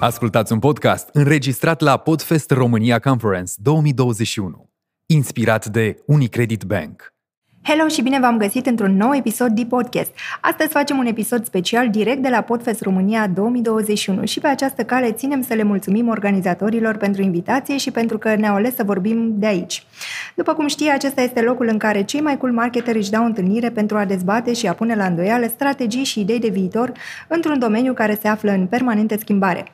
Ascultați un podcast înregistrat la Podfest România Conference 2021, inspirat de Unicredit Bank. Hello și bine v-am găsit într-un nou episod de podcast. Astăzi facem un episod special direct de la Podfest România 2021 și pe această cale ținem să le mulțumim organizatorilor pentru invitație și pentru că ne-au ales să vorbim de aici. După cum știi, acesta este locul în care cei mai cool marketeri își dau întâlnire pentru a dezbate și a pune la îndoială strategii și idei de viitor într-un domeniu care se află în permanentă schimbare.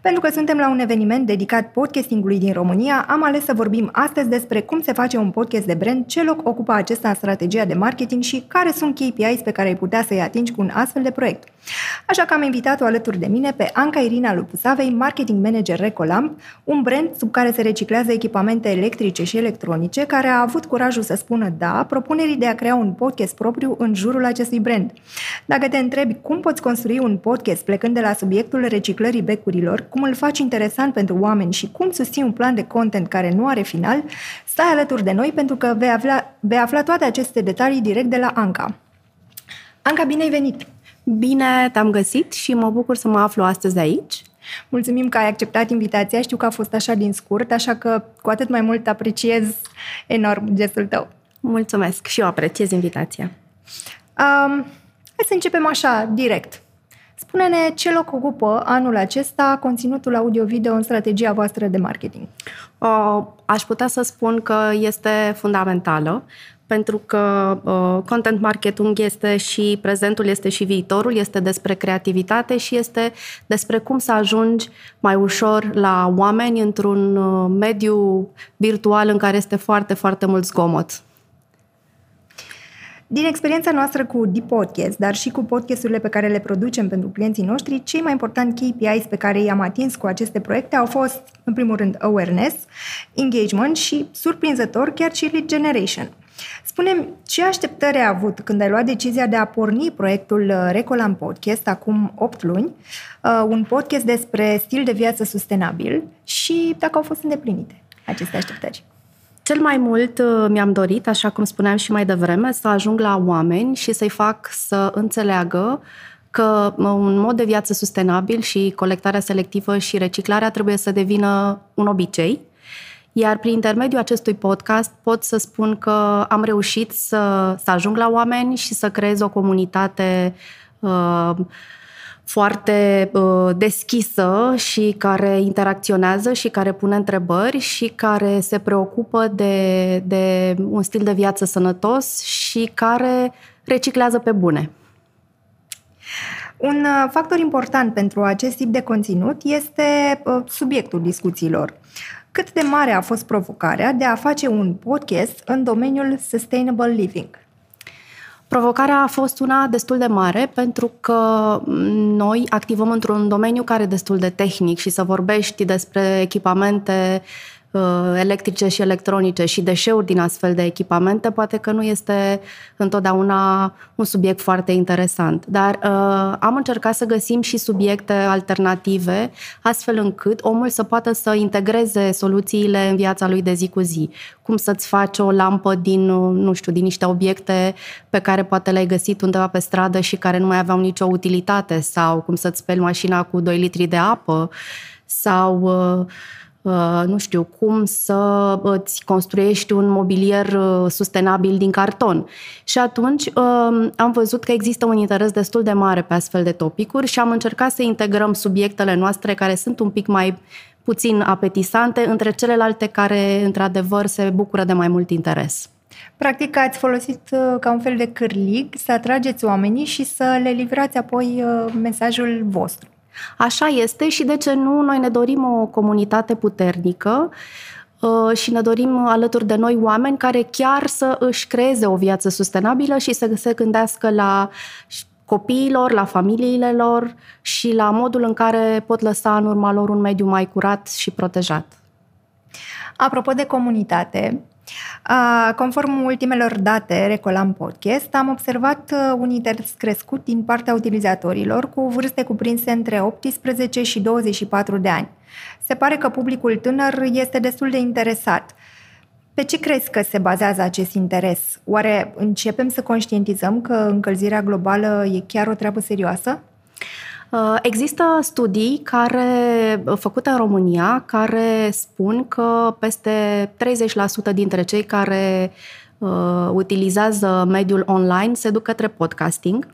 Pentru că suntem la un eveniment dedicat podcastingului din România, am ales să vorbim astăzi despre cum se face un podcast de brand, ce loc ocupă acesta în strategia de marketing și care sunt KPIs pe care ai putea să-i atingi cu un astfel de proiect. Așa că am invitat-o alături de mine pe Anca Irina Lupusavei, marketing manager Recolamp, un brand sub care se reciclează echipamente electrice și electronice, care a avut curajul să spună da propunerii de a crea un podcast propriu în jurul acestui brand. Dacă te întrebi cum poți construi un podcast plecând de la subiectul reciclării becurilor, cum îl faci interesant pentru oameni și cum susții un plan de content care nu are final, stai alături de noi pentru că vei afla, vei afla toate aceste detalii direct de la Anca. Anca, bine ai venit! Bine te-am găsit și mă bucur să mă aflu astăzi aici. Mulțumim că ai acceptat invitația. Știu că a fost așa din scurt, așa că cu atât mai mult apreciez enorm gestul tău. Mulțumesc și eu apreciez invitația. Um, hai să începem așa, direct. Spune-ne ce loc ocupă anul acesta conținutul audio-video în strategia voastră de marketing. Uh, aș putea să spun că este fundamentală pentru că uh, content marketing este și prezentul, este și viitorul, este despre creativitate și este despre cum să ajungi mai ușor la oameni într-un uh, mediu virtual în care este foarte, foarte mult zgomot. Din experiența noastră cu Deep Podcast, dar și cu podcasturile pe care le producem pentru clienții noștri, cei mai importanti KPIs pe care i-am atins cu aceste proiecte au fost, în primul rând, awareness, engagement și, surprinzător, chiar și lead generation. Spunem ce așteptări ai avut când ai luat decizia de a porni proiectul uh, Recolam Podcast acum 8 luni, uh, un podcast despre stil de viață sustenabil și dacă au fost îndeplinite aceste așteptări. Cel mai mult uh, mi-am dorit, așa cum spuneam și mai devreme, să ajung la oameni și să-i fac să înțeleagă că un mod de viață sustenabil și colectarea selectivă și reciclarea trebuie să devină un obicei. Iar prin intermediul acestui podcast pot să spun că am reușit să, să ajung la oameni și să creez o comunitate uh, foarte uh, deschisă și care interacționează și care pune întrebări și care se preocupă de, de un stil de viață sănătos și care reciclează pe bune. Un uh, factor important pentru acest tip de conținut este uh, subiectul discuțiilor. Cât de mare a fost provocarea de a face un podcast în domeniul sustainable living? Provocarea a fost una destul de mare pentru că noi activăm într-un domeniu care e destul de tehnic și să vorbești despre echipamente uh, Uh, electrice și electronice și deșeuri din astfel de echipamente, poate că nu este întotdeauna un subiect foarte interesant. Dar uh, am încercat să găsim și subiecte alternative, astfel încât omul să poată să integreze soluțiile în viața lui de zi cu zi. Cum să-ți faci o lampă din, nu știu, din niște obiecte pe care poate le-ai găsit undeva pe stradă și care nu mai aveau nicio utilitate, sau cum să-ți speli mașina cu 2 litri de apă, sau uh, Uh, nu știu, cum să îți construiești un mobilier uh, sustenabil din carton. Și atunci uh, am văzut că există un interes destul de mare pe astfel de topicuri și am încercat să integrăm subiectele noastre care sunt un pic mai puțin apetisante între celelalte care, într-adevăr, se bucură de mai mult interes. Practic ați folosit ca un fel de cârlig să atrageți oamenii și să le livrați apoi mesajul vostru. Așa este și de ce nu, noi ne dorim o comunitate puternică uh, și ne dorim alături de noi oameni care chiar să își creeze o viață sustenabilă și să se gândească la copiilor, la familiile lor și la modul în care pot lăsa în urma lor un mediu mai curat și protejat. Apropo de comunitate, Conform ultimelor date Recolam Podcast, am observat uh, un interes crescut din partea utilizatorilor cu vârste cuprinse între 18 și 24 de ani. Se pare că publicul tânăr este destul de interesat. Pe ce crezi că se bazează acest interes? Oare începem să conștientizăm că încălzirea globală e chiar o treabă serioasă? Există studii care, făcute în România care spun că peste 30% dintre cei care uh, utilizează mediul online se duc către podcasting.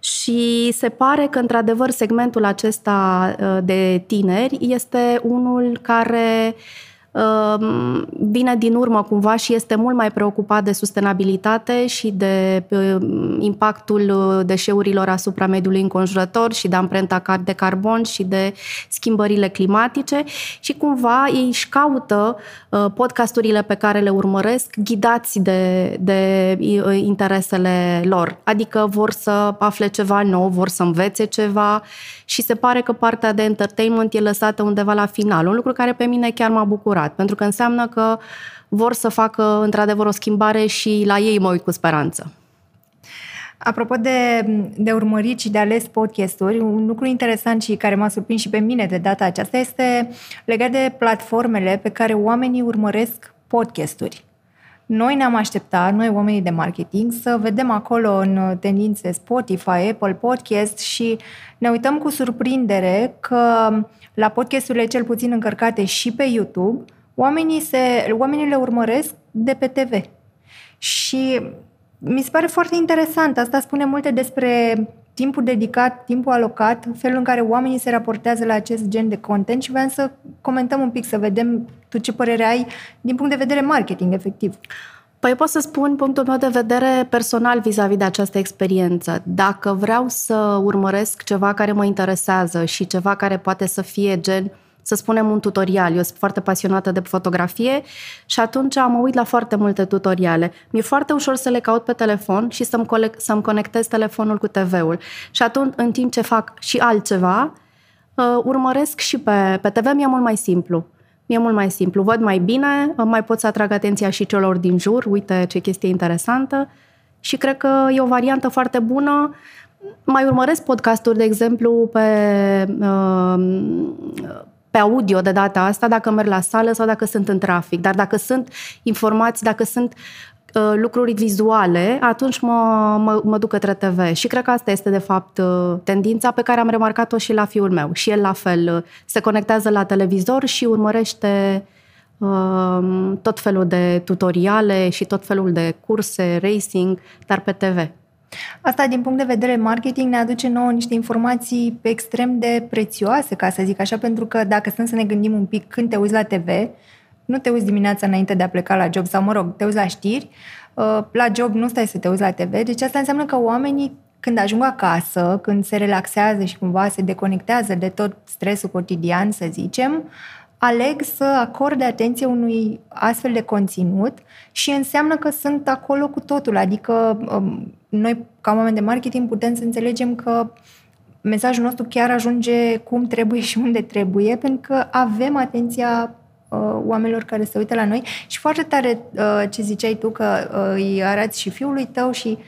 Și se pare că, într-adevăr, segmentul acesta uh, de tineri este unul care uh, Ehm, vine din urmă cumva și este mult mai preocupat de sustenabilitate și de ehm, impactul uh, deșeurilor asupra mediului înconjurător și de amprenta de carbon și de schimbările climatice și cumva ei își caută uh, podcasturile pe care le urmăresc ghidați de, de uh, interesele lor. Adică vor să afle ceva nou, vor să învețe ceva și se pare că partea de entertainment e lăsată undeva la final. Un lucru care pe mine chiar m-a bucurat, pentru că înseamnă că vor să facă într-adevăr o schimbare și la ei mă uit cu speranță. Apropo de, de urmărit și de ales podcasturi, un lucru interesant și care m-a surprins și pe mine de data aceasta este legat de platformele pe care oamenii urmăresc podcasturi. Noi ne-am așteptat, noi oamenii de marketing, să vedem acolo în tendințe Spotify, Apple Podcast și ne uităm cu surprindere că la podcasturile cel puțin încărcate și pe YouTube, oamenii, se, oamenii le urmăresc de pe TV. Și mi se pare foarte interesant. Asta spune multe despre timpul dedicat, timpul alocat, felul în care oamenii se raportează la acest gen de content și vreau să comentăm un pic, să vedem tu ce părere ai din punct de vedere marketing, efectiv. Păi pot să spun punctul meu de vedere personal vis-a-vis de această experiență. Dacă vreau să urmăresc ceva care mă interesează și ceva care poate să fie gen să spunem, un tutorial. Eu sunt foarte pasionată de fotografie și atunci mă uit la foarte multe tutoriale. Mi-e foarte ușor să le caut pe telefon și să-mi, colec- să-mi conectez telefonul cu TV-ul. Și atunci, în timp ce fac și altceva, uh, urmăresc și pe, pe TV, mi-e mult mai simplu. Mi-e mult mai simplu. Văd mai bine, uh, mai pot să atrag atenția și celor din jur. Uite ce chestie interesantă. Și cred că e o variantă foarte bună. Mai urmăresc podcasturi, de exemplu, pe uh, pe audio de data asta, dacă merg la sală sau dacă sunt în trafic. Dar dacă sunt informații, dacă sunt uh, lucruri vizuale, atunci mă, mă, mă duc către TV. Și cred că asta este, de fapt, uh, tendința pe care am remarcat-o și la fiul meu. Și el, la fel, uh, se conectează la televizor și urmărește uh, tot felul de tutoriale și tot felul de curse, racing, dar pe TV. Asta, din punct de vedere marketing, ne aduce nouă niște informații extrem de prețioase, ca să zic așa, pentru că dacă sunt să ne gândim un pic când te uiți la TV, nu te uiți dimineața înainte de a pleca la job sau, mă rog, te uiți la știri, uh, la job nu stai să te uiți la TV, deci asta înseamnă că oamenii când ajung acasă, când se relaxează și cumva se deconectează de tot stresul cotidian, să zicem, aleg să acorde atenție unui astfel de conținut și înseamnă că sunt acolo cu totul. Adică um, noi, ca oameni de marketing, putem să înțelegem că mesajul nostru chiar ajunge cum trebuie și unde trebuie, pentru că avem atenția uh, oamenilor care se uită la noi și foarte tare uh, ce ziceai tu, că uh, îi arăți și fiului tău și uh,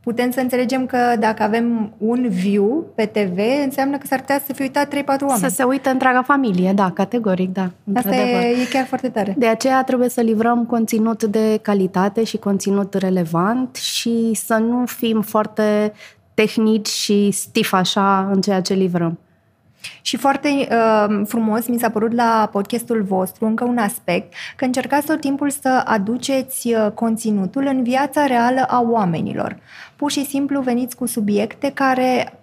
putem să înțelegem că dacă avem un view pe TV, înseamnă că s-ar putea să fie uitat 3-4 oameni. Să se uite întreaga familie, da, categoric, da. Asta e, e chiar foarte tare. De aceea trebuie să livrăm conținut de calitate și conținut relevant și să nu fim foarte tehnici și stif așa în ceea ce livrăm. Și foarte uh, frumos mi s-a părut la podcastul vostru încă un aspect, că încercați tot timpul să aduceți uh, conținutul în viața reală a oamenilor. Pur și simplu veniți cu subiecte care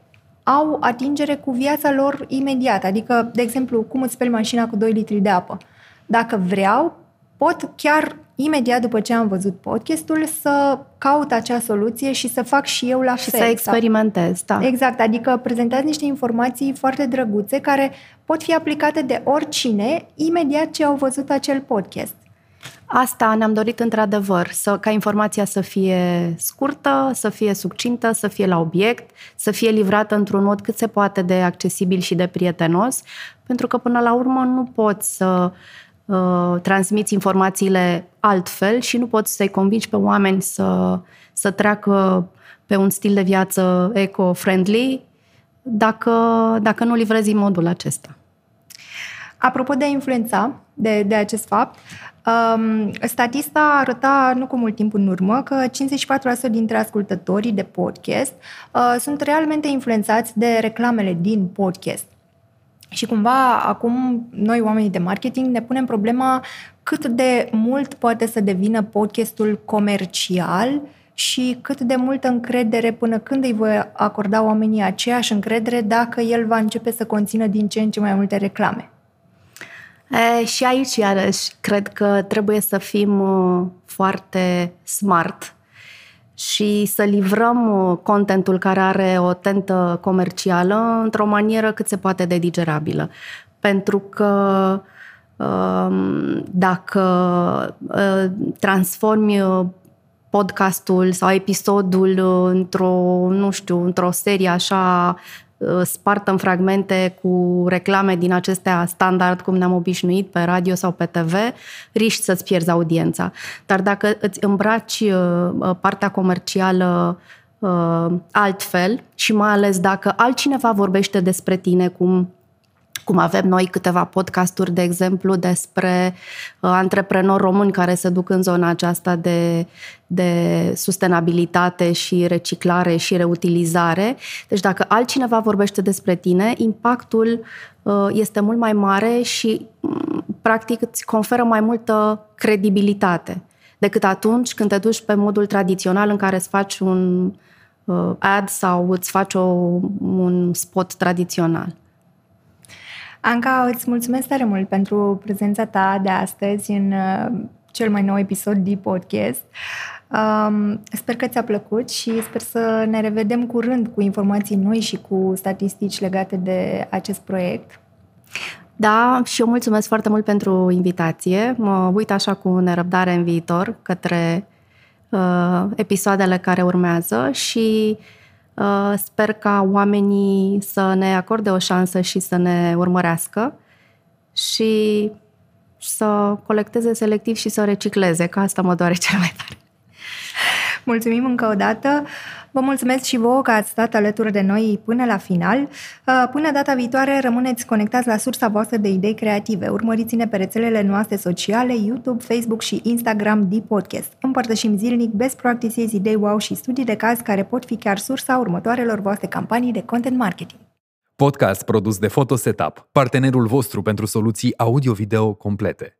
au atingere cu viața lor imediată. Adică, de exemplu, cum îți speli mașina cu 2 litri de apă. Dacă vreau, pot chiar imediat după ce am văzut podcastul să caut acea soluție și să fac și eu la și fel. să experimentez, da. Exact, adică prezentați niște informații foarte drăguțe care pot fi aplicate de oricine imediat ce au văzut acel podcast. Asta ne-am dorit într-adevăr, să, ca informația să fie scurtă, să fie succintă, să fie la obiect, să fie livrată într-un mod cât se poate de accesibil și de prietenos, pentru că până la urmă nu poți să uh, transmiți informațiile altfel și nu poți să-i convingi pe oameni să, să treacă pe un stil de viață eco-friendly dacă, dacă nu livrezi în modul acesta. Apropo de a influența de, de acest fapt, um, statista arăta nu cu mult timp în urmă că 54% dintre ascultătorii de podcast uh, sunt realmente influențați de reclamele din podcast. Și cumva acum noi oamenii de marketing ne punem problema cât de mult poate să devină podcastul comercial și cât de multă încredere până când îi voi acorda oamenii aceeași încredere dacă el va începe să conțină din ce în ce mai multe reclame. E, și aici, iarăși, cred că trebuie să fim uh, foarte smart și să livrăm uh, contentul care are o tentă comercială într-o manieră cât se poate de digerabilă. Pentru că um, dacă uh, transformi podcastul sau episodul într-o, nu știu, într-o serie așa Uh, spartă în fragmente cu reclame din acestea standard, cum ne-am obișnuit pe radio sau pe TV, riști să-ți pierzi audiența. Dar dacă îți îmbraci uh, uh, partea comercială altfel și mai ales dacă altcineva vorbește despre tine, cum cum avem noi câteva podcasturi, de exemplu, despre uh, antreprenori români care se duc în zona aceasta de, de sustenabilitate și reciclare și reutilizare. Deci dacă altcineva vorbește despre tine, impactul uh, este mult mai mare și um, practic îți conferă mai multă credibilitate decât atunci când te duci pe modul tradițional în care îți faci un uh, ad sau îți faci o, un spot tradițional. Anca, îți mulțumesc tare mult pentru prezența ta de astăzi în uh, cel mai nou episod de podcast. Um, sper că ți-a plăcut și sper să ne revedem curând cu informații noi și cu statistici legate de acest proiect. Da, și eu mulțumesc foarte mult pentru invitație. Mă uit așa cu nerăbdare în viitor către uh, episoadele care urmează și Uh, sper ca oamenii să ne acorde o șansă și să ne urmărească și să colecteze selectiv și să recicleze, că asta mă doare cel mai tare. Mulțumim încă o dată. Vă mulțumesc și vouă că ați stat alături de noi până la final. Uh, până data viitoare, rămâneți conectați la sursa voastră de idei creative. Urmăriți-ne pe rețelele noastre sociale, YouTube, Facebook și Instagram de podcast. Împărtășim zilnic best practices, idei wow și studii de caz care pot fi chiar sursa următoarelor voastre campanii de content marketing. Podcast produs de Photo Setup, partenerul vostru pentru soluții audio-video complete.